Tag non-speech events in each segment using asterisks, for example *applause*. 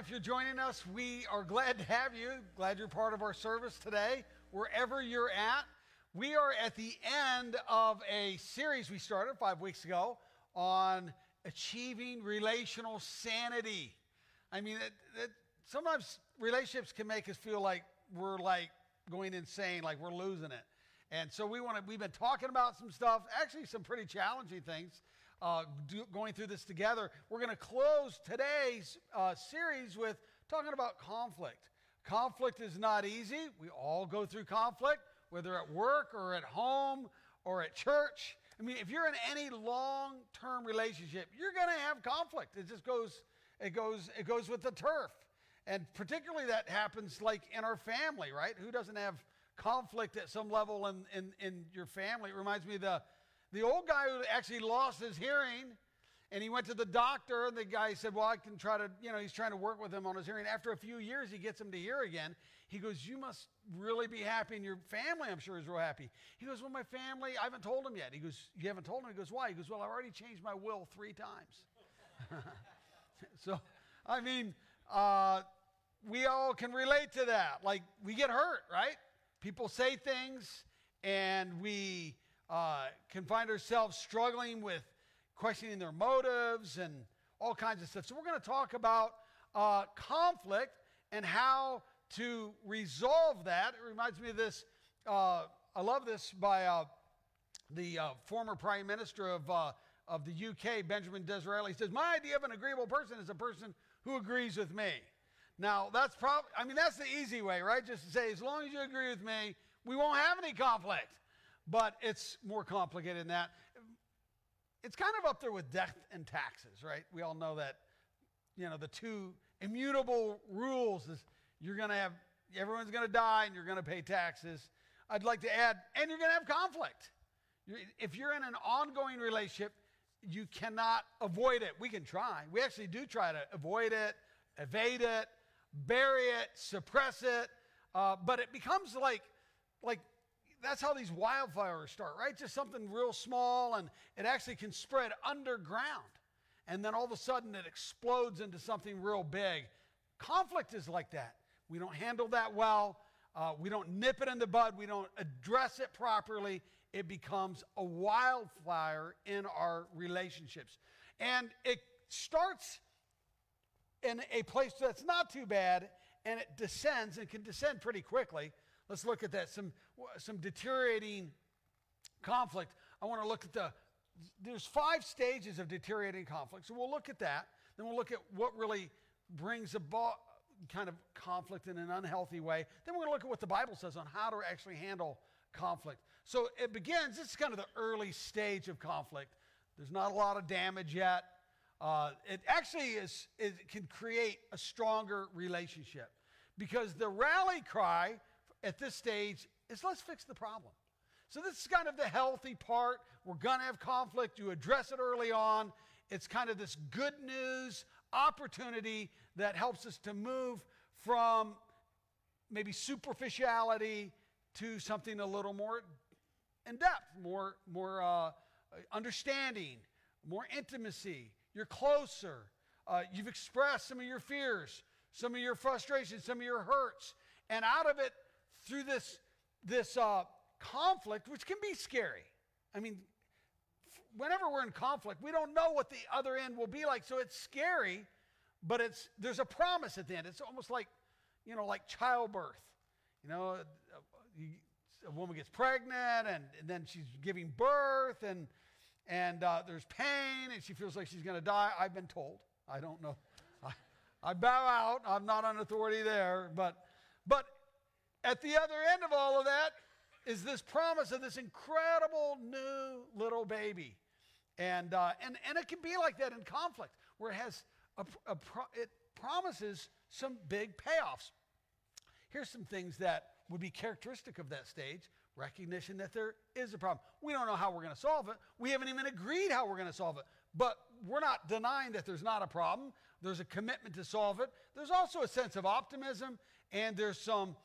If you're joining us, we are glad to have you. Glad you're part of our service today, wherever you're at. We are at the end of a series we started five weeks ago on achieving relational sanity. I mean, it, it, sometimes relationships can make us feel like we're like going insane, like we're losing it. And so we want to. We've been talking about some stuff, actually some pretty challenging things uh, do, going through this together. We're going to close today's uh, series with talking about conflict. Conflict is not easy. We all go through conflict, whether at work or at home or at church. I mean, if you're in any long-term relationship, you're going to have conflict. It just goes, it goes, it goes with the turf. And particularly that happens like in our family, right? Who doesn't have conflict at some level in, in, in your family? It reminds me of the the old guy who actually lost his hearing, and he went to the doctor, and the guy said, Well, I can try to, you know, he's trying to work with him on his hearing. After a few years, he gets him to hear again. He goes, You must really be happy, and your family, I'm sure, is real happy. He goes, Well, my family, I haven't told him yet. He goes, You haven't told him? He goes, Why? He goes, Well, I've already changed my will three times. *laughs* so, I mean, uh, we all can relate to that. Like, we get hurt, right? People say things, and we uh, can find ourselves struggling with questioning their motives and all kinds of stuff. So, we're going to talk about uh, conflict and how to resolve that. It reminds me of this. Uh, I love this by uh, the uh, former Prime Minister of, uh, of the UK, Benjamin Disraeli. He says, My idea of an agreeable person is a person who agrees with me. Now, that's probably, I mean, that's the easy way, right? Just to say, as long as you agree with me, we won't have any conflict. But it's more complicated than that. It's kind of up there with death and taxes, right? We all know that, you know, the two immutable rules is you're going to have, everyone's going to die and you're going to pay taxes. I'd like to add, and you're going to have conflict. If you're in an ongoing relationship, you cannot avoid it. We can try. We actually do try to avoid it, evade it, bury it, suppress it. Uh, but it becomes like, like that's how these wildfires start, right? Just something real small and it actually can spread underground. And then all of a sudden it explodes into something real big. Conflict is like that. We don't handle that well. Uh, we don't nip it in the bud. We don't address it properly. It becomes a wildfire in our relationships. And it starts in a place that's not too bad and it descends and can descend pretty quickly. Let's look at that. Some, some deteriorating conflict. I want to look at the, there's five stages of deteriorating conflict. So we'll look at that. Then we'll look at what really brings about kind of conflict in an unhealthy way. Then we're going to look at what the Bible says on how to actually handle conflict. So it begins, this is kind of the early stage of conflict. There's not a lot of damage yet. Uh, it actually is, it can create a stronger relationship because the rally cry at this stage is let's fix the problem. So, this is kind of the healthy part. We're going to have conflict. You address it early on. It's kind of this good news opportunity that helps us to move from maybe superficiality to something a little more in depth, more, more uh, understanding, more intimacy. You're closer. Uh, you've expressed some of your fears, some of your frustrations, some of your hurts. And out of it, through this, this uh, conflict, which can be scary. I mean, whenever we're in conflict, we don't know what the other end will be like, so it's scary, but it's there's a promise at the end. It's almost like, you know, like childbirth. You know, a, a woman gets pregnant, and, and, then she's giving birth, and and uh, there's pain, and she feels like she's going to die. I've been told. I don't know. *laughs* I, I bow out. I'm not on authority there, but but at the other end of all of that is this promise of this incredible new little baby. And, uh, and, and it can be like that in conflict, where it has a, a pro- it promises some big payoffs. Here's some things that would be characteristic of that stage recognition that there is a problem. We don't know how we're going to solve it. We haven't even agreed how we're going to solve it. But we're not denying that there's not a problem. There's a commitment to solve it. There's also a sense of optimism, and there's some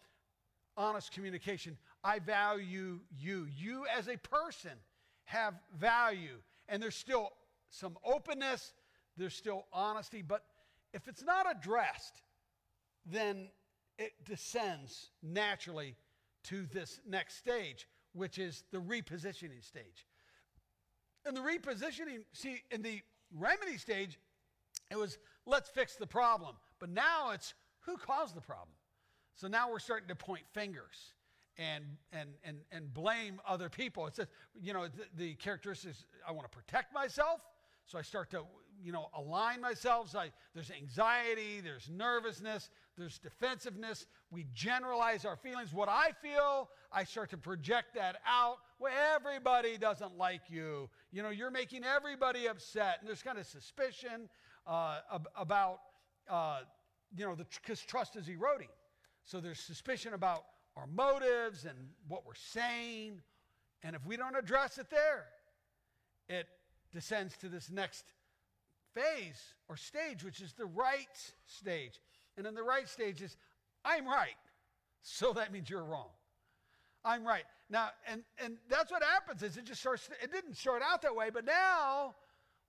honest communication. I value you. You as a person have value. And there's still some openness, there's still honesty, but if it's not addressed, then it descends naturally to this next stage, which is the repositioning stage. And the repositioning, see, in the remedy stage, it was let's fix the problem. But now it's who caused the problem? So now we're starting to point fingers and and and and blame other people. It says, you know, the, the characteristics. I want to protect myself, so I start to you know align myself. So I, there's anxiety, there's nervousness, there's defensiveness. We generalize our feelings. What I feel, I start to project that out. Well, everybody doesn't like you. You know, you're making everybody upset, and there's kind of suspicion uh, ab- about uh, you know because trust is eroding. So there's suspicion about our motives and what we're saying. And if we don't address it there, it descends to this next phase or stage, which is the right stage. And in the right stage is, I'm right. So that means you're wrong. I'm right. Now, and, and that's what happens is it just starts, it didn't start out that way, but now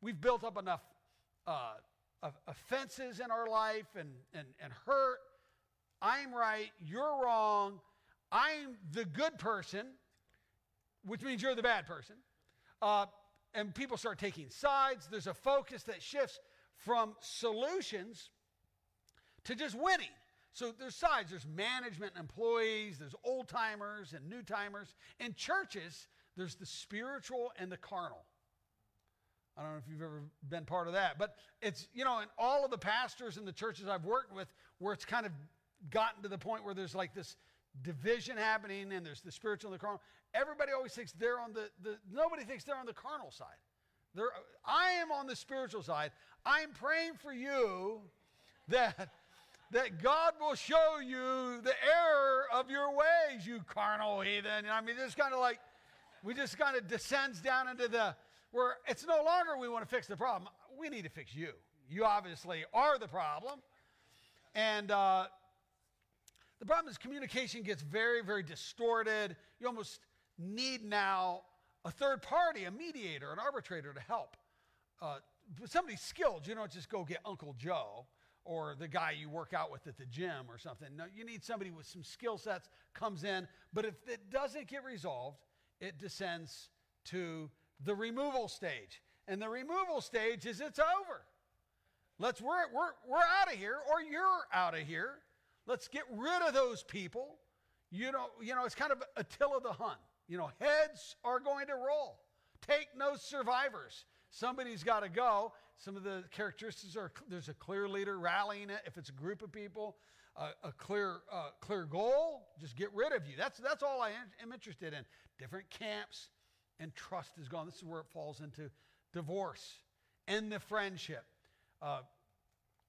we've built up enough uh, offenses in our life and, and, and hurt. I'm right, you're wrong. I'm the good person, which means you're the bad person. Uh, and people start taking sides. There's a focus that shifts from solutions to just winning. So there's sides. There's management and employees. There's old timers and new timers. In churches, there's the spiritual and the carnal. I don't know if you've ever been part of that, but it's, you know, in all of the pastors and the churches I've worked with, where it's kind of gotten to the point where there's like this division happening and there's the spiritual and the carnal. Everybody always thinks they're on the, the nobody thinks they're on the carnal side. They're, I am on the spiritual side. I'm praying for you that, that God will show you the error of your ways, you carnal heathen. And I mean, just kind of like, we just kind of descends down into the, where it's no longer we want to fix the problem. We need to fix you. You obviously are the problem. And, uh, the problem is communication gets very, very distorted. You almost need now a third party, a mediator, an arbitrator to help. Uh, somebody skilled. You don't just go get Uncle Joe or the guy you work out with at the gym or something. No, you need somebody with some skill sets comes in. But if it doesn't get resolved, it descends to the removal stage. And the removal stage is it's over. Let's we're we're we're out of here, or you're out of here. Let's get rid of those people. You know, you know, it's kind of Attila the Hun. You know, heads are going to roll. Take no survivors. Somebody's got to go. Some of the characteristics are there's a clear leader rallying it. If it's a group of people, uh, a clear uh, clear goal. Just get rid of you. That's that's all I am interested in. Different camps, and trust is gone. This is where it falls into divorce, end the friendship, uh,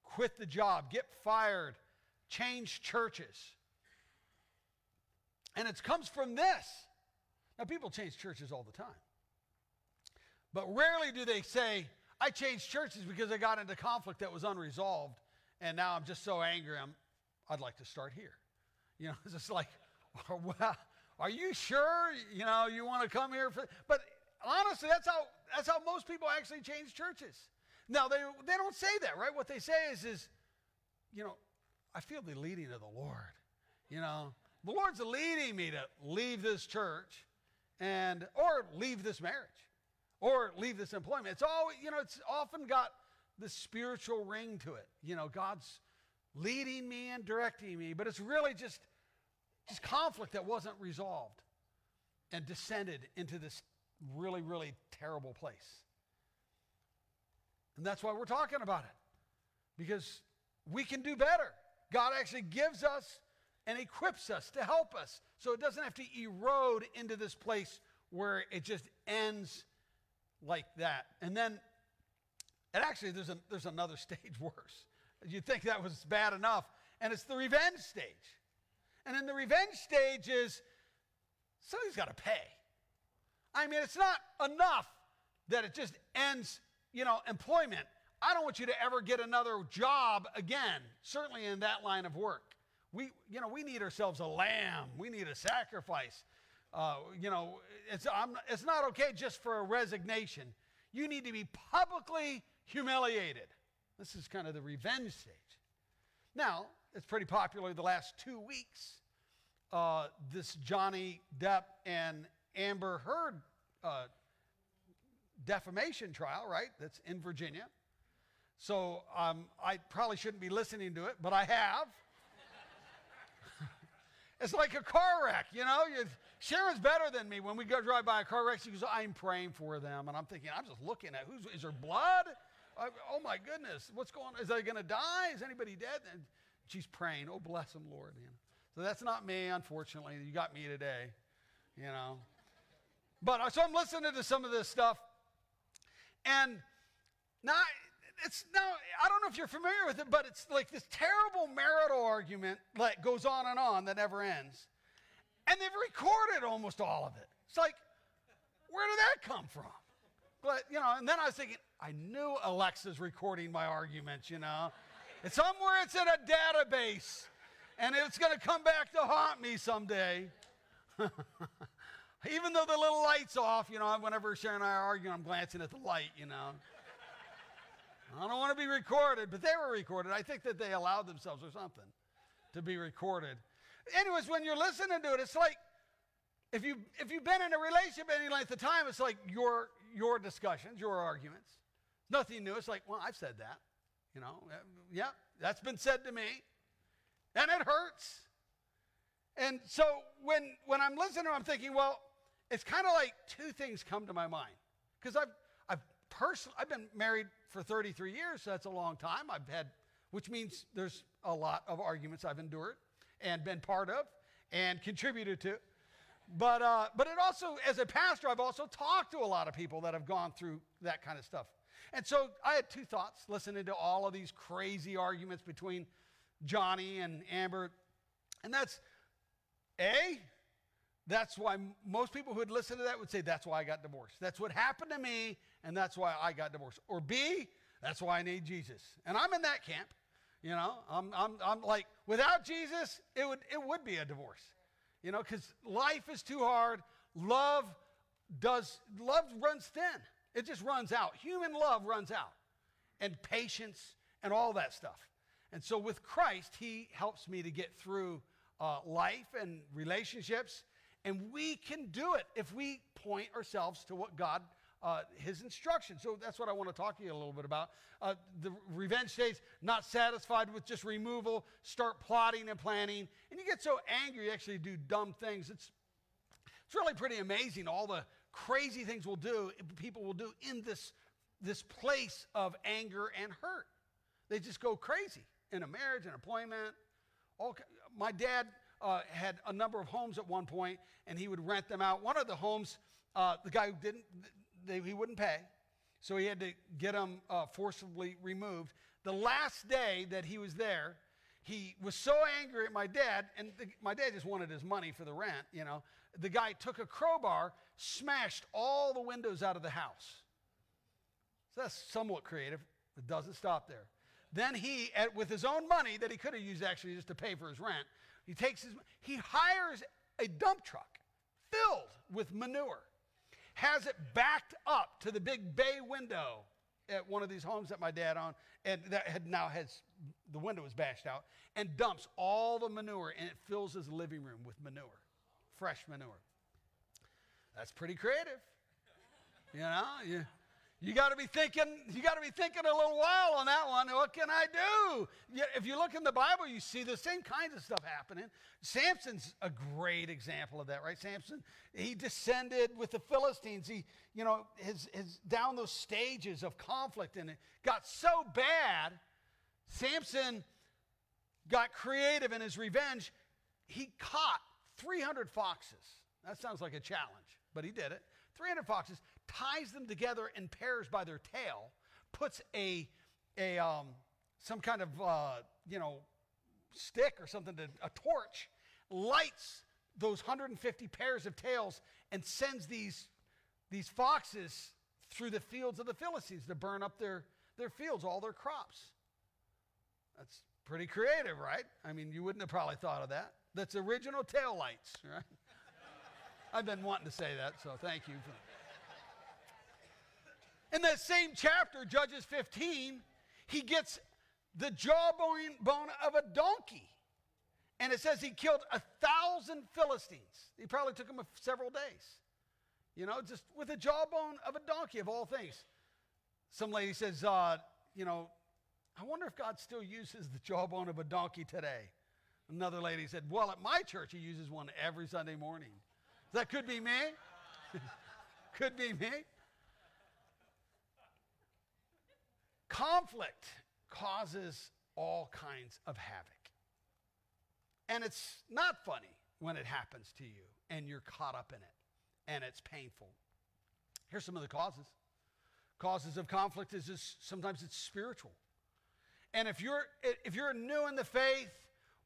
quit the job, get fired, change churches. And it comes from this. Now, people change churches all the time. But rarely do they say, I changed churches because I got into conflict that was unresolved, and now I'm just so angry, I'm, I'd like to start here. You know, *laughs* it's just like, *laughs* well, are you sure, you know, you want to come here? For, but honestly, that's how, that's how most people actually change churches. Now, they, they don't say that, right? What they say is, is, you know, I feel the leading of the Lord. You know, the Lord's leading me to leave this church and or leave this marriage or leave this employment. It's all, you know, it's often got the spiritual ring to it. You know, God's leading me and directing me, but it's really just just conflict that wasn't resolved and descended into this really really terrible place. And that's why we're talking about it. Because we can do better. God actually gives us and equips us to help us. So it doesn't have to erode into this place where it just ends like that. And then, and actually, there's, a, there's another *laughs* stage worse. You'd think that was bad enough. And it's the revenge stage. And in the revenge stage is somebody's got to pay. I mean, it's not enough that it just ends, you know, employment. I don't want you to ever get another job again, certainly in that line of work. We, you know, we need ourselves a lamb. We need a sacrifice. Uh, you know, it's, I'm, it's not okay just for a resignation. You need to be publicly humiliated. This is kind of the revenge stage. Now, it's pretty popular the last two weeks. Uh, this Johnny Depp and Amber Heard uh, defamation trial, right? That's in Virginia. So um, I probably shouldn't be listening to it, but I have. *laughs* it's like a car wreck, you know? You, Sharon's better than me. When we go drive by a car wreck, she goes, I'm praying for them. And I'm thinking, I'm just looking at who's, is there blood? I, oh my goodness, what's going on? Is they going to die? Is anybody dead? And she's praying, oh, bless them, Lord. You know? So that's not me, unfortunately. You got me today, you know. But uh, so I'm listening to some of this stuff. And now it's now I don't know if you're familiar with it, but it's like this terrible marital argument that goes on and on that never ends. And they've recorded almost all of it. It's like, where did that come from? But you know, and then I was thinking, I knew Alexa's recording my arguments, you know. And somewhere it's in a database. And it's going to come back to haunt me someday. *laughs* Even though the little light's off, you know, whenever Sharon and I are arguing, I'm glancing at the light, you know. I don't want to be recorded, but they were recorded. I think that they allowed themselves or something to be recorded. Anyways, when you're listening to it, it's like if you if you've been in a relationship any length of time, it's like your your discussions, your arguments. Nothing new. It's like, well, I've said that. You know, yeah, that's been said to me. And it hurts. And so when when I'm listening, I'm thinking, well, it's kind of like two things come to my mind. Because I've I've personally I've been married for 33 years, so that's a long time. I've had which means there's a lot of arguments I've endured and been part of and contributed to. But, uh, but it also, as a pastor, I've also talked to a lot of people that have gone through that kind of stuff. And so I had two thoughts listening to all of these crazy arguments between Johnny and Amber. And that's A, that's why most people who would listen to that would say, That's why I got divorced. That's what happened to me, and that's why I got divorced. Or B, that's why I need Jesus. And I'm in that camp. You know, I'm, I'm, I'm like, without Jesus, it would, it would be a divorce. You know, because life is too hard. Love does, love runs thin. It just runs out. Human love runs out. And patience and all that stuff. And so with Christ, He helps me to get through uh, life and relationships. And we can do it if we point ourselves to what God uh, his instructions. So that's what I want to talk to you a little bit about. Uh, the revenge stage, not satisfied with just removal, start plotting and planning. And you get so angry, you actually do dumb things. It's, it's really pretty amazing all the crazy things we'll do, people will do in this, this place of anger and hurt. They just go crazy in a marriage, an employment. All, my dad uh, had a number of homes at one point, and he would rent them out. One of the homes, uh, the guy who didn't, they, he wouldn't pay, so he had to get them uh, forcibly removed. The last day that he was there, he was so angry at my dad, and the, my dad just wanted his money for the rent, you know. The guy took a crowbar, smashed all the windows out of the house. So that's somewhat creative. It doesn't stop there. Then he, at, with his own money that he could have used actually just to pay for his rent, he takes his, he hires a dump truck filled with manure has it backed up to the big bay window at one of these homes that my dad owned, and that had now has the window was bashed out, and dumps all the manure, and it fills his living room with manure, fresh manure. That's pretty creative. You know, you, you got to be thinking, you got to be thinking a little while on that one. What can I do? If you look in the Bible, you see the same kinds of stuff happening. Samson's a great example of that, right? Samson, he descended with the Philistines. He, you know, his, his down those stages of conflict and it got so bad. Samson got creative in his revenge. He caught 300 foxes. That sounds like a challenge, but he did it. 300 foxes, ties them together in pairs by their tail, puts a, a um, some kind of, uh, you know, stick or something, to, a torch, lights those 150 pairs of tails and sends these, these foxes through the fields of the Philistines to burn up their, their fields, all their crops. That's pretty creative, right? I mean, you wouldn't have probably thought of that. That's original tail lights, *laughs* right? I've been wanting to say that, so thank you. In that same chapter, Judges 15, he gets the jawbone bone of a donkey. And it says he killed a thousand Philistines. He probably took him several days. You know, just with a jawbone of a donkey, of all things. Some lady says, uh, you know, I wonder if God still uses the jawbone of a donkey today. Another lady said, well, at my church, he uses one every Sunday morning. That could be me. *laughs* could be me. Conflict causes all kinds of havoc. And it's not funny when it happens to you and you're caught up in it and it's painful. Here's some of the causes. Causes of conflict is just, sometimes it's spiritual. And if you're if you're new in the faith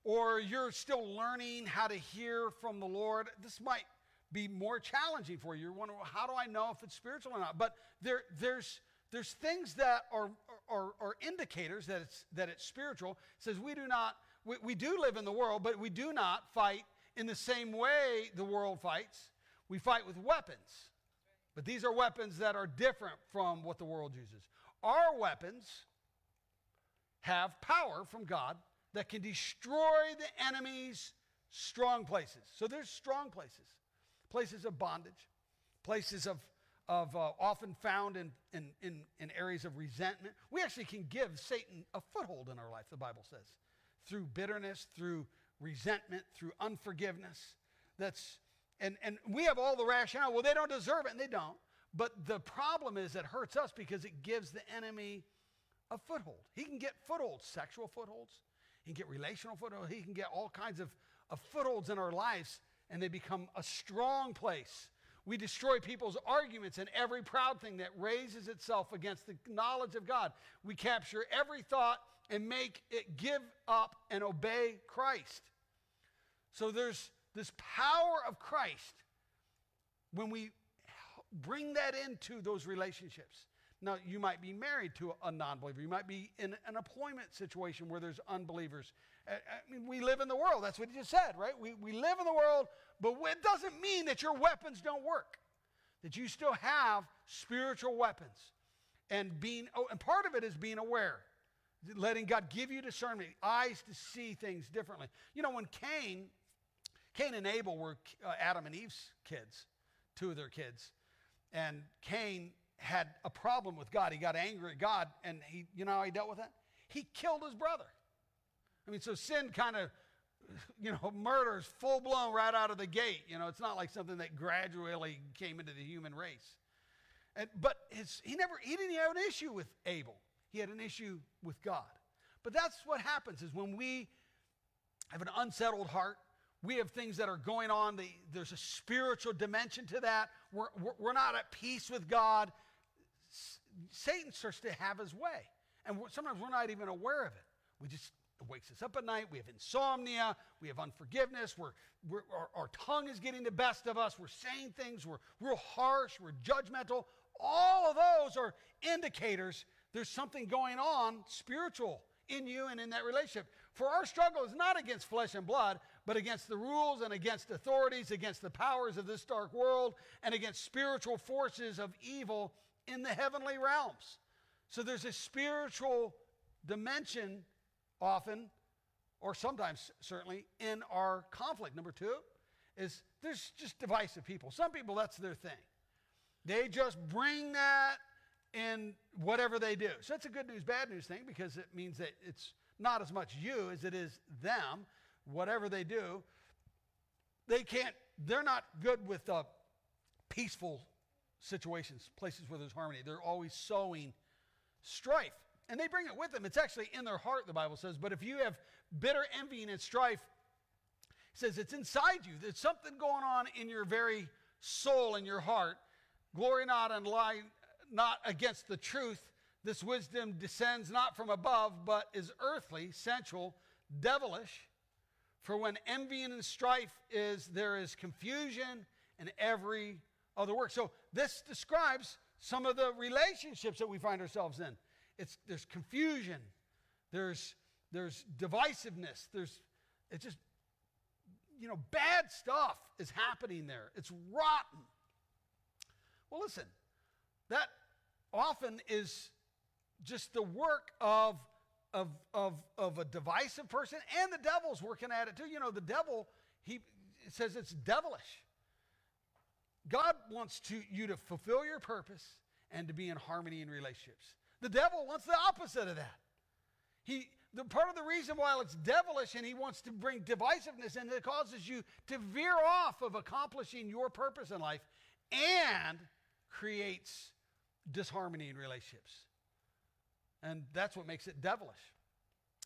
or you're still learning how to hear from the Lord, this might be more challenging for you. You're wondering, well, how do I know if it's spiritual or not? But there, there's there's things that are, are, are indicators that it's, that it's spiritual. It says we do not, we, we do live in the world, but we do not fight in the same way the world fights. We fight with weapons. But these are weapons that are different from what the world uses. Our weapons have power from God that can destroy the enemy's strong places. So there's strong places, places of bondage, places of of uh, often found in, in, in, in areas of resentment. We actually can give Satan a foothold in our life, the Bible says, through bitterness, through resentment, through unforgiveness. That's and, and we have all the rationale. Well, they don't deserve it, and they don't. But the problem is it hurts us because it gives the enemy a foothold. He can get footholds, sexual footholds. He can get relational footholds. He can get all kinds of, of footholds in our lives, and they become a strong place we destroy people's arguments and every proud thing that raises itself against the knowledge of God. We capture every thought and make it give up and obey Christ. So there's this power of Christ when we bring that into those relationships. Now, you might be married to a non believer. You might be in an employment situation where there's unbelievers. I mean, we live in the world. That's what he just said, right? We, we live in the world, but it doesn't mean that your weapons don't work, that you still have spiritual weapons. And being, oh, and part of it is being aware, letting God give you discernment, eyes to see things differently. You know, when Cain, Cain and Abel were uh, Adam and Eve's kids, two of their kids, and Cain had a problem with God. He got angry at God, and he, you know how he dealt with that? He killed his brother. I mean, so sin kind of you know, murders full blown right out of the gate. You know, it's not like something that gradually came into the human race. And, but his, he never, he didn't have an issue with Abel. He had an issue with God. But that's what happens is when we have an unsettled heart, we have things that are going on. The, there's a spiritual dimension to that. We're, we're not at peace with God. Satan starts to have his way. And sometimes we're not even aware of it. We just it wakes us up at night. We have insomnia. We have unforgiveness. We're, we're, our, our tongue is getting the best of us. We're saying things. We're real harsh. We're judgmental. All of those are indicators there's something going on spiritual in you and in that relationship. For our struggle is not against flesh and blood, but against the rules and against authorities, against the powers of this dark world, and against spiritual forces of evil in the heavenly realms. So there's a spiritual dimension often, or sometimes certainly, in our conflict. Number two is there's just divisive people. Some people, that's their thing. They just bring that in whatever they do. So that's a good news, bad news thing because it means that it's not as much you as it is them, whatever they do. They can't, they're not good with uh, peaceful situations, places where there's harmony. They're always sowing strife and they bring it with them. It's actually in their heart, the Bible says. But if you have bitter envy and strife, it says it's inside you. There's something going on in your very soul in your heart. Glory not and lie not against the truth. This wisdom descends not from above, but is earthly, sensual, devilish. For when envy and strife is, there is confusion and every other work. So this describes some of the relationships that we find ourselves in it's, there's confusion, there's, there's divisiveness, there's, it's just, you know, bad stuff is happening there. It's rotten. Well, listen, that often is just the work of, of, of, of a divisive person, and the devil's working at it too. You know, the devil, he says it's devilish. God wants to, you to fulfill your purpose and to be in harmony in relationships. The devil wants the opposite of that. He, the part of the reason why it's devilish and he wants to bring divisiveness and it causes you to veer off of accomplishing your purpose in life and creates disharmony in relationships. And that's what makes it devilish.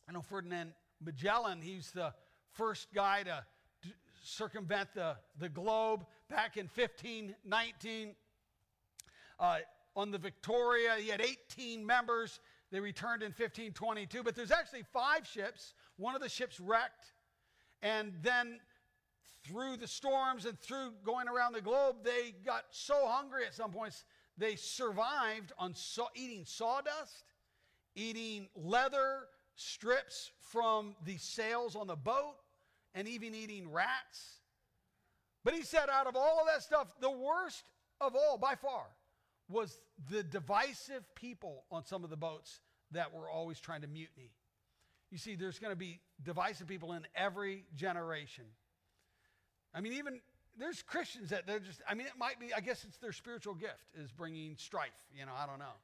I know Ferdinand Magellan, he's the first guy to circumvent the, the globe back in 1519. Uh, on the Victoria, he had 18 members. They returned in 1522, but there's actually five ships. One of the ships wrecked. And then through the storms and through going around the globe, they got so hungry at some points, they survived on eating sawdust, eating leather strips from the sails on the boat, and even eating rats. But he said, out of all of that stuff, the worst of all, by far, was the divisive people on some of the boats that were always trying to mutiny. You see, there's going to be divisive people in every generation. I mean, even there's Christians that they're just, I mean, it might be, I guess it's their spiritual gift is bringing strife. You know, I don't know.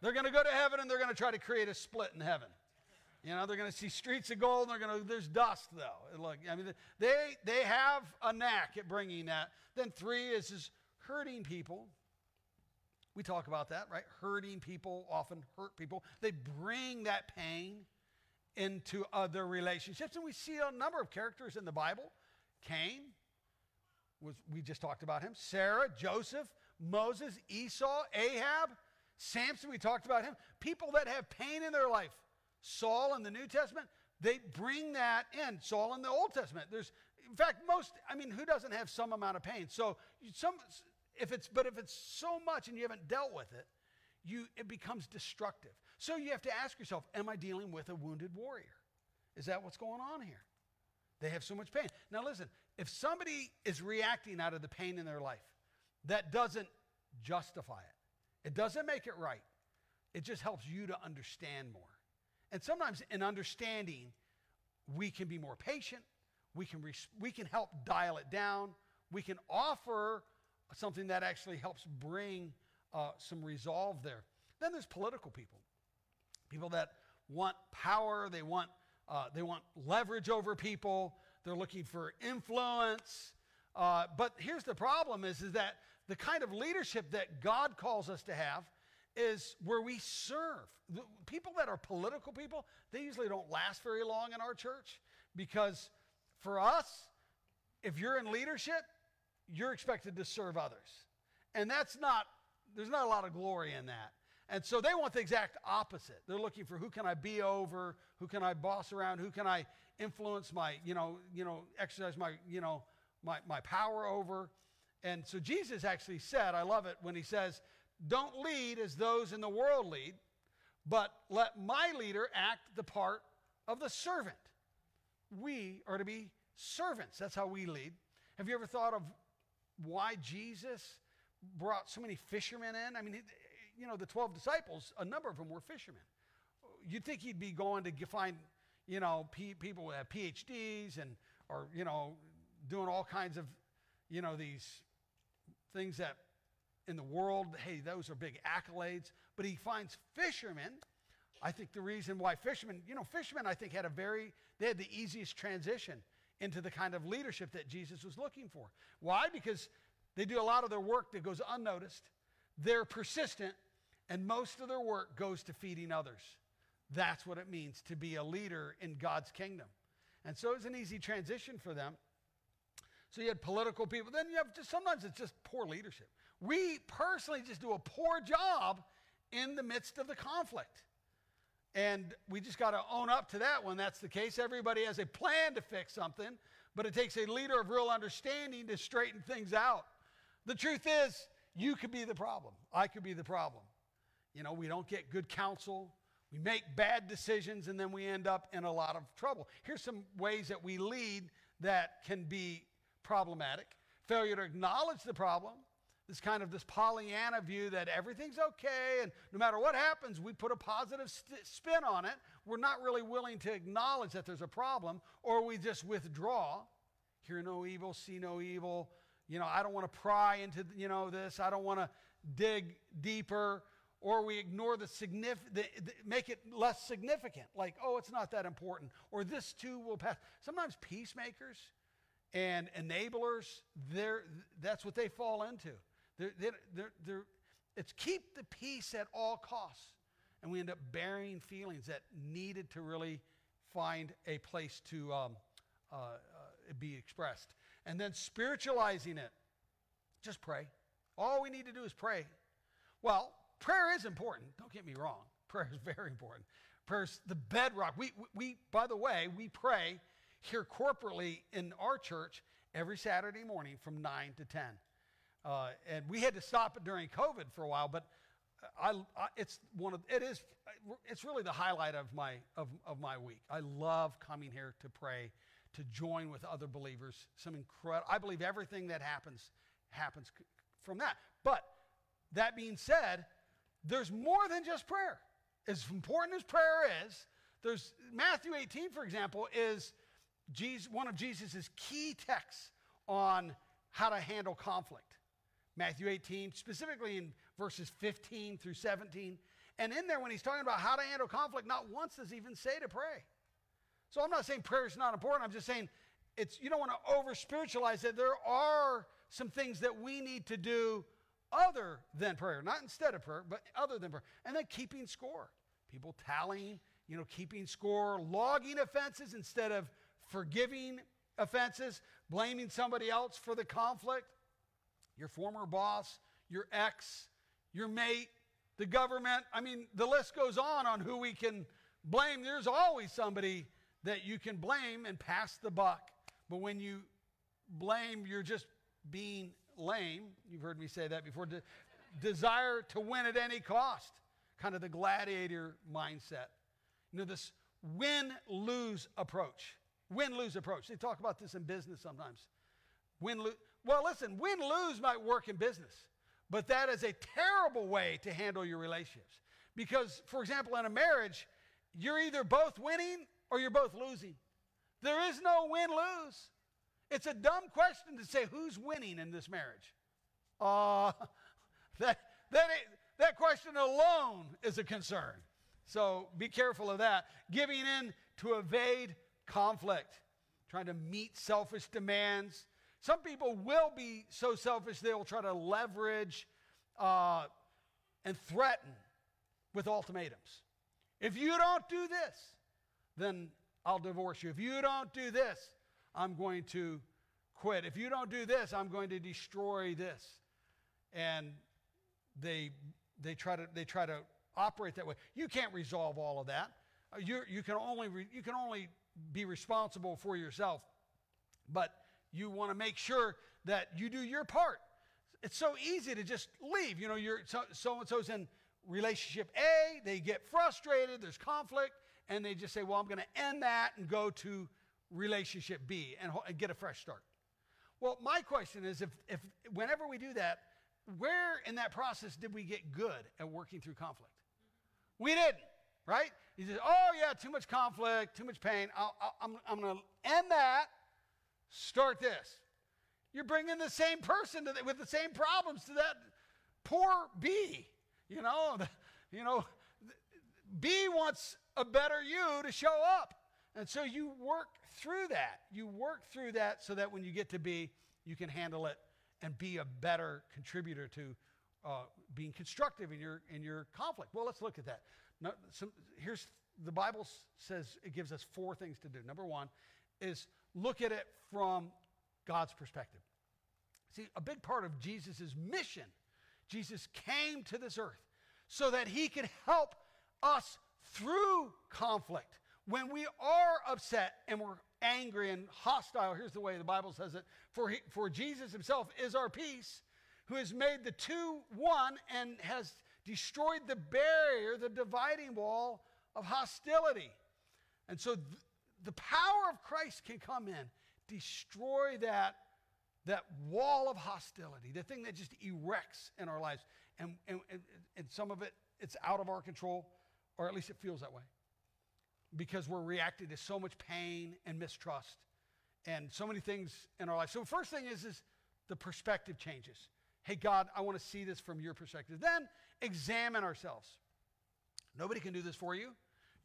They're going to go to heaven and they're going to try to create a split in heaven. You know, they're going to see streets of gold. And they're going to. There's dust though. Look, I mean, they they have a knack at bringing that. Then three is is hurting people. We talk about that, right? Hurting people often hurt people. They bring that pain into other relationships, and we see a number of characters in the Bible. Cain was we just talked about him. Sarah, Joseph, Moses, Esau, Ahab, Samson. We talked about him. People that have pain in their life Saul in the New Testament, they bring that in. Saul in the Old Testament. There's, in fact, most, I mean, who doesn't have some amount of pain? So some, if it's, but if it's so much and you haven't dealt with it, you, it becomes destructive. So you have to ask yourself, am I dealing with a wounded warrior? Is that what's going on here? They have so much pain. Now listen, if somebody is reacting out of the pain in their life, that doesn't justify it. It doesn't make it right. It just helps you to understand more. And sometimes in understanding, we can be more patient. We can, res- we can help dial it down. We can offer something that actually helps bring uh, some resolve there. Then there's political people, people that want power, they want, uh, they want leverage over people, they're looking for influence. Uh, but here's the problem is, is that the kind of leadership that God calls us to have is where we serve. The people that are political people, they usually don't last very long in our church because for us, if you're in leadership, you're expected to serve others. And that's not, there's not a lot of glory in that. And so they want the exact opposite. They're looking for who can I be over, who can I boss around, who can I influence my, you know, you know, exercise my, you know, my, my power over. And so Jesus actually said, I love it when he says, don't lead as those in the world lead, but let my leader act the part of the servant. We are to be servants. That's how we lead. Have you ever thought of why Jesus brought so many fishermen in? I mean, you know, the 12 disciples, a number of them were fishermen. You'd think he'd be going to find, you know, people who uh, have PhDs and, or, you know, doing all kinds of, you know, these things that in the world, hey, those are big accolades. But he finds fishermen. I think the reason why fishermen, you know, fishermen, I think, had a very, they had the easiest transition into the kind of leadership that Jesus was looking for. Why? Because they do a lot of their work that goes unnoticed, they're persistent, and most of their work goes to feeding others. That's what it means to be a leader in God's kingdom. And so it's an easy transition for them. So you had political people. Then you have just sometimes it's just poor leadership. We personally just do a poor job in the midst of the conflict. And we just got to own up to that when that's the case. Everybody has a plan to fix something, but it takes a leader of real understanding to straighten things out. The truth is, you could be the problem. I could be the problem. You know, we don't get good counsel. We make bad decisions and then we end up in a lot of trouble. Here's some ways that we lead that can be problematic failure to acknowledge the problem, this kind of this Pollyanna view that everything's okay and no matter what happens, we put a positive st- spin on it. We're not really willing to acknowledge that there's a problem, or we just withdraw. Hear no evil, see no evil. You know, I don't want to pry into you know this. I don't want to dig deeper. Or we ignore the significant, make it less significant, like, oh, it's not that important, or this too will pass. Sometimes peacemakers and enablers, that's what they fall into. They're, they're, they're, it's keep the peace at all costs. And we end up burying feelings that needed to really find a place to um, uh, uh, be expressed. And then spiritualizing it. Just pray. All we need to do is pray. Well, prayer is important. Don't get me wrong. Prayer is *laughs* very important. Prayer is the bedrock. We, we, by the way, we pray here corporately in our church every Saturday morning from 9 to 10. Uh, and we had to stop it during COVID for a while, but I, I, it's one of it is it's really the highlight of my of, of my week. I love coming here to pray, to join with other believers. Some incredible. I believe everything that happens happens from that. But that being said, there's more than just prayer. As important as prayer is, there's Matthew 18, for example, is Jesus, one of Jesus' key texts on how to handle conflict. Matthew 18, specifically in verses 15 through 17. And in there, when he's talking about how to handle conflict, not once does he even say to pray. So I'm not saying prayer is not important. I'm just saying it's you don't want to over spiritualize it. There are some things that we need to do other than prayer, not instead of prayer, but other than prayer. And then keeping score. People tallying, you know, keeping score, logging offenses instead of forgiving offenses, blaming somebody else for the conflict your former boss, your ex, your mate, the government. I mean, the list goes on on who we can blame. There's always somebody that you can blame and pass the buck. But when you blame, you're just being lame. You've heard me say that before. De- desire to win at any cost, kind of the gladiator mindset. You know, this win lose approach. Win lose approach. They talk about this in business sometimes. Win lose. Well, listen, win lose might work in business, but that is a terrible way to handle your relationships. Because, for example, in a marriage, you're either both winning or you're both losing. There is no win lose. It's a dumb question to say who's winning in this marriage. Uh, *laughs* that, that, that question alone is a concern. So be careful of that. Giving in to evade conflict, trying to meet selfish demands, some people will be so selfish they will try to leverage uh, and threaten with ultimatums. If you don't do this, then I'll divorce you. If you don't do this, I'm going to quit. If you don't do this, I'm going to destroy this. And they, they, try, to, they try to operate that way. You can't resolve all of that. You you, can only re, you can only be responsible for yourself. But you want to make sure that you do your part. It's so easy to just leave. You know, you're so and so's in relationship A, they get frustrated, there's conflict, and they just say, Well, I'm going to end that and go to relationship B and, and get a fresh start. Well, my question is if, if whenever we do that, where in that process did we get good at working through conflict? We didn't, right? He says, Oh, yeah, too much conflict, too much pain. i am I'm going to end that Start this. You're bringing the same person the, with the same problems to that poor B. *laughs* You know, the, you know, B wants a better you to show up. And so you work through that. You work through that so that when you get to B, you can handle it and be a better contributor to uh, being constructive in your in your conflict. Well, let's look at that. Some, here's the Bible says it gives us four things to do. Number one is look at it from God's perspective. See, a big part of Jesus' mission, Jesus came to this earth so that he could help us through conflict. When we are upset and we're angry and hostile, here's the way the Bible says it for, he, for Jesus himself is our peace, who has made the two one and has destroyed the barrier, the dividing wall of hostility. And so th- the power of Christ can come in, destroy that, that wall of hostility, the thing that just erects in our lives. And, and, and, some of it, it's out of our control, or at least it feels that way. Because we're reacting to so much pain and mistrust and so many things in our life. So, first thing is, is the perspective changes. Hey, God, I want to see this from your perspective. Then examine ourselves. Nobody can do this for you.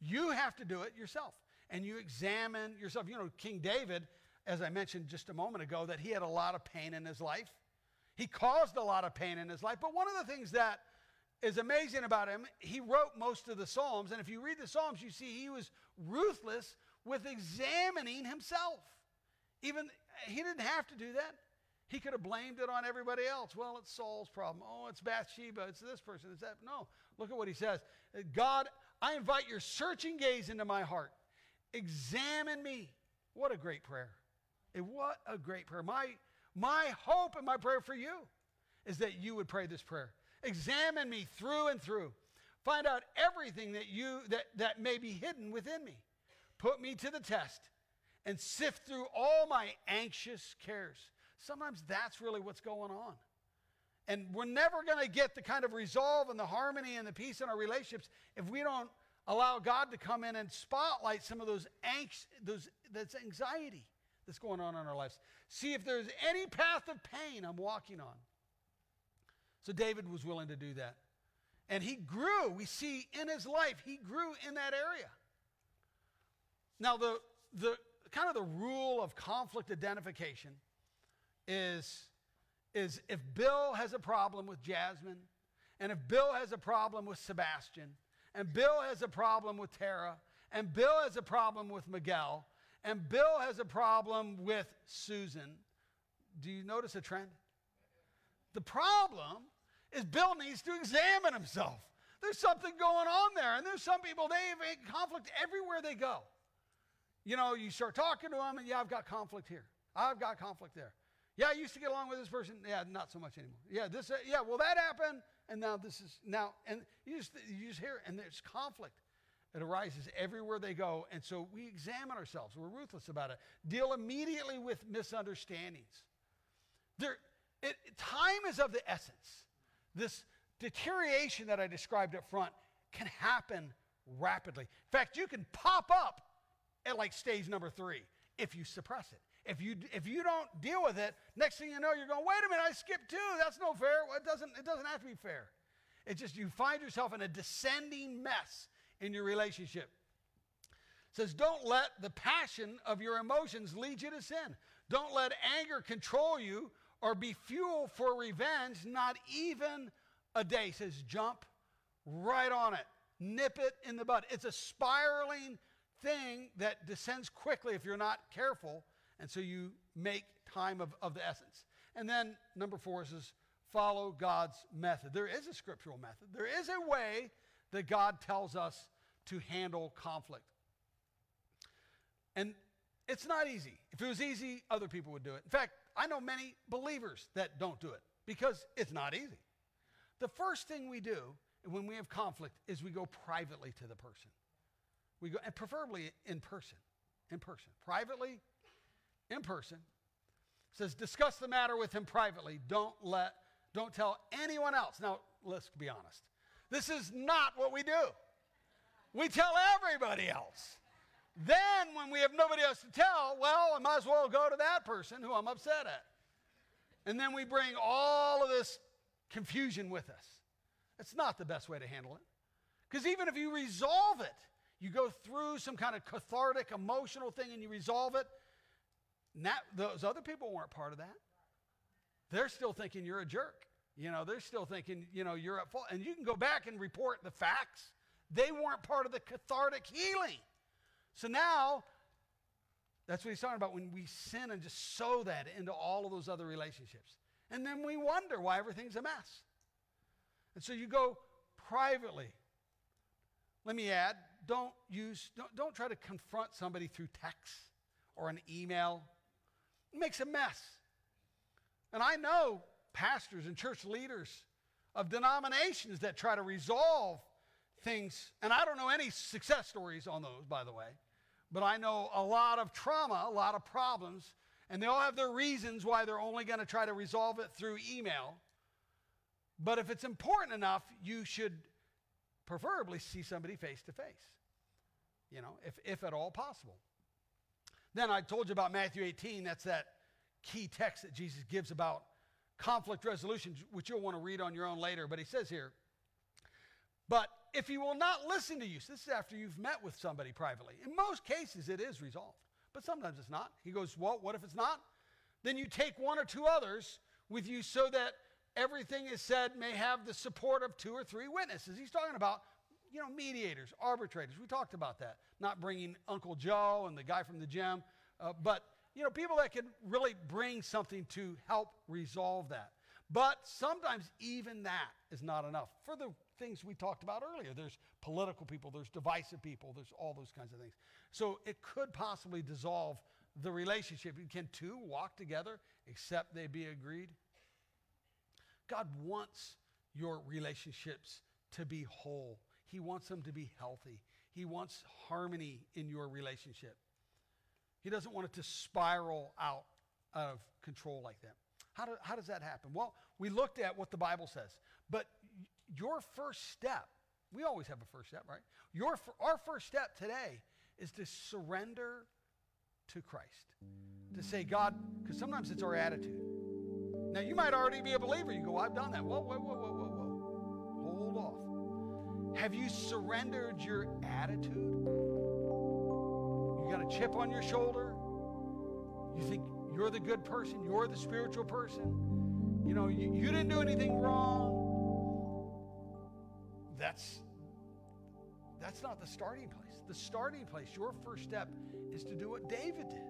You have to do it yourself. And you examine yourself. You know, King David, as I mentioned just a moment ago, that he had a lot of pain in his life. He caused a lot of pain in his life. But one of the things that is amazing about him, he wrote most of the Psalms. And if you read the Psalms, you see he was ruthless with examining himself. Even he didn't have to do that. He could have blamed it on everybody else. Well, it's Saul's problem. Oh, it's Bathsheba. It's this person. It's that. No. Look at what he says. God, I invite your searching gaze into my heart. Examine me. What a great prayer. And What a great prayer. My, my hope and my prayer for you is that you would pray this prayer. Examine me through and through. Find out everything that you that, that may be hidden within me. Put me to the test and sift through all my anxious cares. Sometimes that's really what's going on. And we're never going to get the kind of resolve and the harmony and the peace in our relationships if we don't allow God to come in and spotlight some of those angst, those that's anxiety that's going on in our lives. See if there's any path of pain I'm walking on. So David was willing to do that. And he grew. We see in his life, he grew in that area. Now, the, the kind of the rule of conflict identification is, is if Bill has a problem with Jasmine, and if Bill has a problem with Sebastian, and Bill has a problem with Tara, and Bill has a problem with Miguel, and Bill has a problem with Susan, do you notice a trend? The problem is Bill needs to examine himself. There's something going on there, and there's some people, they have conflict everywhere they go. You know, you start talking to them, and yeah, I've got conflict here. I've got conflict there. Yeah, I used to get along with this person. Yeah, not so much anymore. Yeah, this. Uh, yeah, well, that happened, and now this is now, and you just you just hear, and there's conflict. It arises everywhere they go, and so we examine ourselves. We're ruthless about it. Deal immediately with misunderstandings. There, it, time is of the essence. This deterioration that I described up front can happen rapidly. In fact, you can pop up at like stage number three if you suppress it. If you, if you don't deal with it, next thing you know, you're going, wait a minute, I skipped two. That's no fair. Well, it, doesn't, it doesn't have to be fair. It's just you find yourself in a descending mess in your relationship. It says, don't let the passion of your emotions lead you to sin. Don't let anger control you or be fuel for revenge, not even a day. It says, jump right on it. Nip it in the bud. It's a spiraling thing that descends quickly if you're not careful. And so you make time of, of the essence. And then number four is follow God's method. There is a scriptural method, there is a way that God tells us to handle conflict. And it's not easy. If it was easy, other people would do it. In fact, I know many believers that don't do it because it's not easy. The first thing we do when we have conflict is we go privately to the person. We go, and preferably in person. In person. Privately, in person. Says, discuss the matter with him privately. Don't let, don't tell anyone else. Now, let's be honest. This is not what we do. We tell everybody else. Then, when we have nobody else to tell, well, I might as well go to that person who I'm upset at. And then we bring all of this confusion with us. It's not the best way to handle it. Because even if you resolve it, you go through some kind of cathartic emotional thing and you resolve it. Not, those other people weren't part of that. They're still thinking you're a jerk. You know, they're still thinking, you know, you're at fault. And you can go back and report the facts. They weren't part of the cathartic healing. So now, that's what he's talking about when we sin and just sow that into all of those other relationships. And then we wonder why everything's a mess. And so you go privately. Let me add, don't use, don't, don't try to confront somebody through text or an email. It makes a mess. And I know pastors and church leaders of denominations that try to resolve things, and I don't know any success stories on those, by the way, but I know a lot of trauma, a lot of problems, And they all have their reasons why they're only going to try to resolve it through email. But if it's important enough, you should preferably see somebody face to face, you know, if, if at all possible. Then I told you about Matthew 18. That's that key text that Jesus gives about conflict resolution, which you'll want to read on your own later. But he says here, but if he will not listen to you, so this is after you've met with somebody privately. In most cases, it is resolved, but sometimes it's not. He goes, Well, what if it's not? Then you take one or two others with you so that everything is said may have the support of two or three witnesses. He's talking about, you know, mediators, arbitrators. We talked about that. Not bringing Uncle Joe and the guy from the gym, uh, but, you know, people that can really bring something to help resolve that. But sometimes even that is not enough for the things we talked about earlier. There's political people, there's divisive people, there's all those kinds of things. So it could possibly dissolve the relationship. Can two walk together except they be agreed? God wants your relationships to be whole. He wants them to be healthy. He wants harmony in your relationship. He doesn't want it to spiral out of control like that. How, do, how does that happen? Well, we looked at what the Bible says, but your first step, we always have a first step, right? Your, our first step today is to surrender to Christ. To say, God, because sometimes it's our attitude. Now, you might already be a believer. You go, I've done that. Whoa, whoa, whoa, whoa, whoa, whoa. Hold off. Have you surrendered your attitude? You got a chip on your shoulder? You think you're the good person? You're the spiritual person? You know, you, you didn't do anything wrong. That's that's not the starting place. The starting place, your first step, is to do what David did.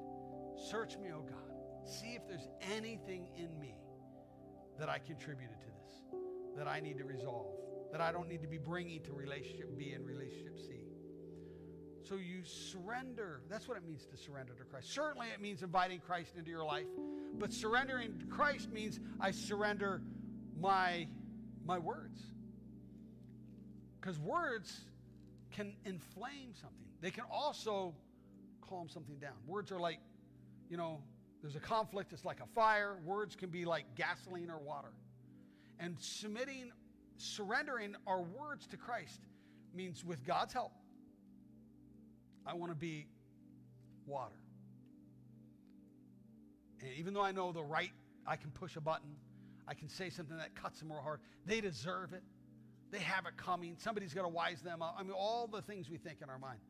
Search me, O God. See if there's anything in me that I contributed to this, that I need to resolve, that I don't need to be bringing to relationship B and relationship C. So you surrender. That's what it means to surrender to Christ. Certainly, it means inviting Christ into your life, but surrendering to Christ means I surrender my, my words. Because words can inflame something, they can also calm something down. Words are like, you know, there's a conflict, it's like a fire. Words can be like gasoline or water. And submitting, surrendering our words to Christ means with God's help, I want to be water. And even though I know the right, I can push a button, I can say something that cuts them real hard. They deserve it. They have it coming. Somebody's got to wise them up. I mean, all the things we think in our mind.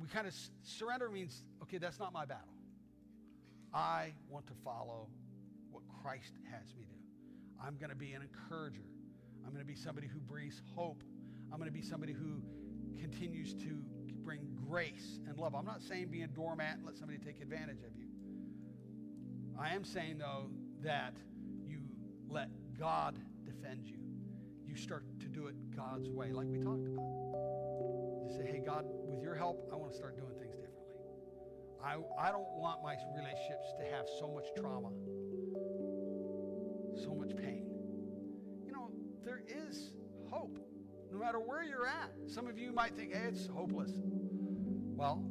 We kind of surrender means, okay, that's not my battle. I want to follow what Christ has me do. I'm going to be an encourager. I'm going to be somebody who breathes hope. I'm going to be somebody who continues to bring grace and love. I'm not saying be a doormat and let somebody take advantage of you. I am saying, though, that you let God defend you. You start to do it God's way, like we talked about. You say, hey, God, with your help, I want to start doing things differently. I, I don't want my relationships to have so much trauma, so much pain. There is hope, no matter where you're at. Some of you might think, hey, it's hopeless. Well,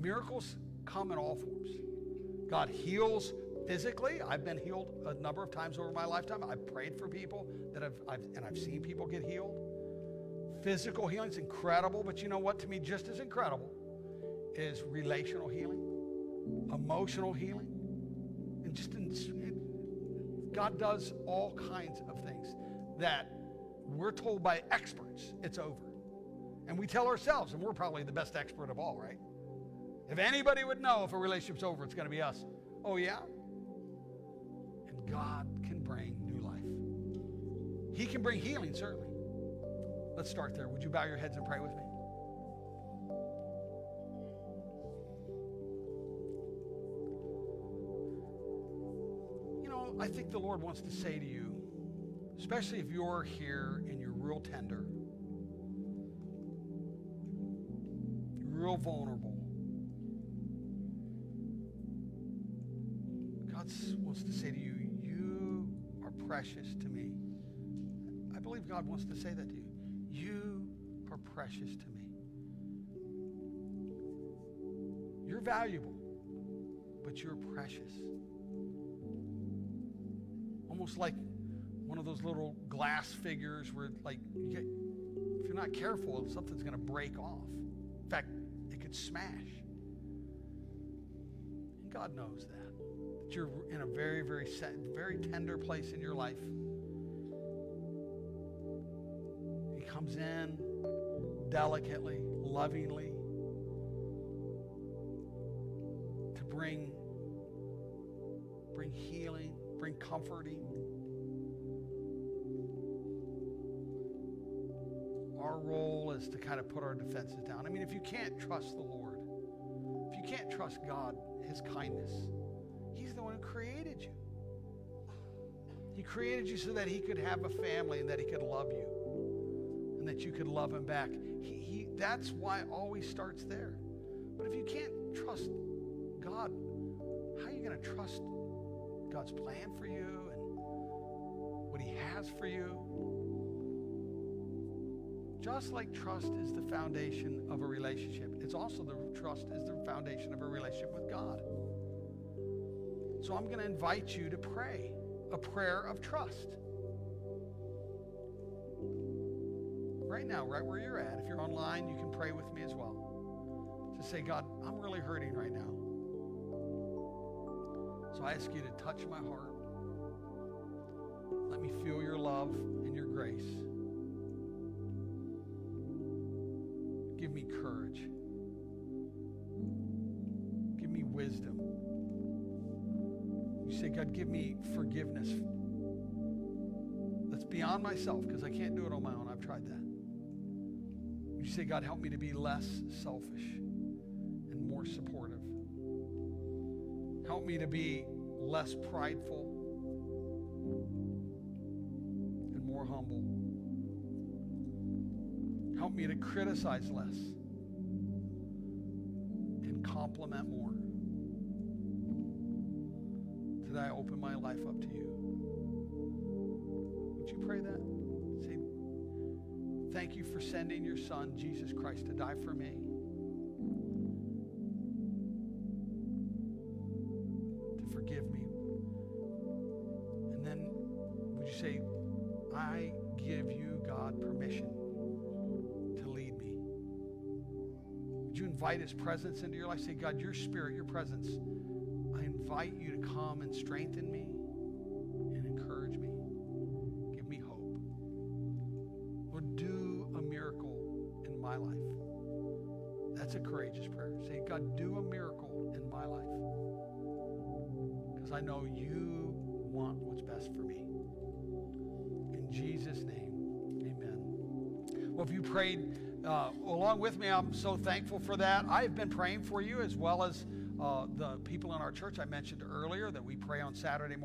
miracles come in all forms. God heals physically. I've been healed a number of times over my lifetime. I've prayed for people that have, I've, and I've seen people get healed. Physical healing is incredible, but you know what? To me, just as incredible is relational healing, emotional healing, and just in, God does all kinds of things that we're told by experts it's over. And we tell ourselves, and we're probably the best expert of all, right? If anybody would know if a relationship's over, it's going to be us. Oh, yeah? And God can bring new life. He can bring healing, certainly. Let's start there. Would you bow your heads and pray with me? You know, I think the Lord wants to say to you, especially if you're here and you're real tender, real vulnerable. God wants to say to you, You are precious to me. I believe God wants to say that to you. You are precious to me. You're valuable, but you're precious. Almost like one of those little glass figures where, like, you get, if you're not careful, something's going to break off. In fact, it could smash. And God knows that. That you're in a very, very, very tender place in your life. He comes in delicately, lovingly to bring bring healing, bring comforting. Our role is to kind of put our defenses down. I mean, if you can't trust the Lord, if you can't trust God, His kindness, He's the one who created you. He created you so that He could have a family and that He could love you and that you could love Him back. He, he, that's why it always starts there. But if you can't trust God, how are you going to trust God's plan for you and what He has for you? Just like trust is the foundation of a relationship, it's also the trust is the foundation of a relationship with God. So I'm going to invite you to pray a prayer of trust. Right now, right where you're at. If you're online, you can pray with me as well. To say, God, I'm really hurting right now. So I ask you to touch my heart. Let me feel your love and your grace. Say, God, give me forgiveness. That's beyond myself because I can't do it on my own. I've tried that. You say, God, help me to be less selfish and more supportive. Help me to be less prideful and more humble. Help me to criticize less and compliment more. Today I open my life up to you. Would you pray that? Say, thank you for sending your son, Jesus Christ, to die for me. To forgive me. And then would you say, I give you, God, permission to lead me? Would you invite his presence into your life? Say, God, your spirit, your presence, invite you to come and strengthen me and encourage me. Give me hope. Lord, do a miracle in my life. That's a courageous prayer. Say, God, do a miracle in my life. Because I know you want what's best for me. In Jesus' name, amen. Well, if you prayed uh, along with me, I'm so thankful for that. I've been praying for you as well as uh, the people in our church I mentioned earlier that we pray on Saturday morning.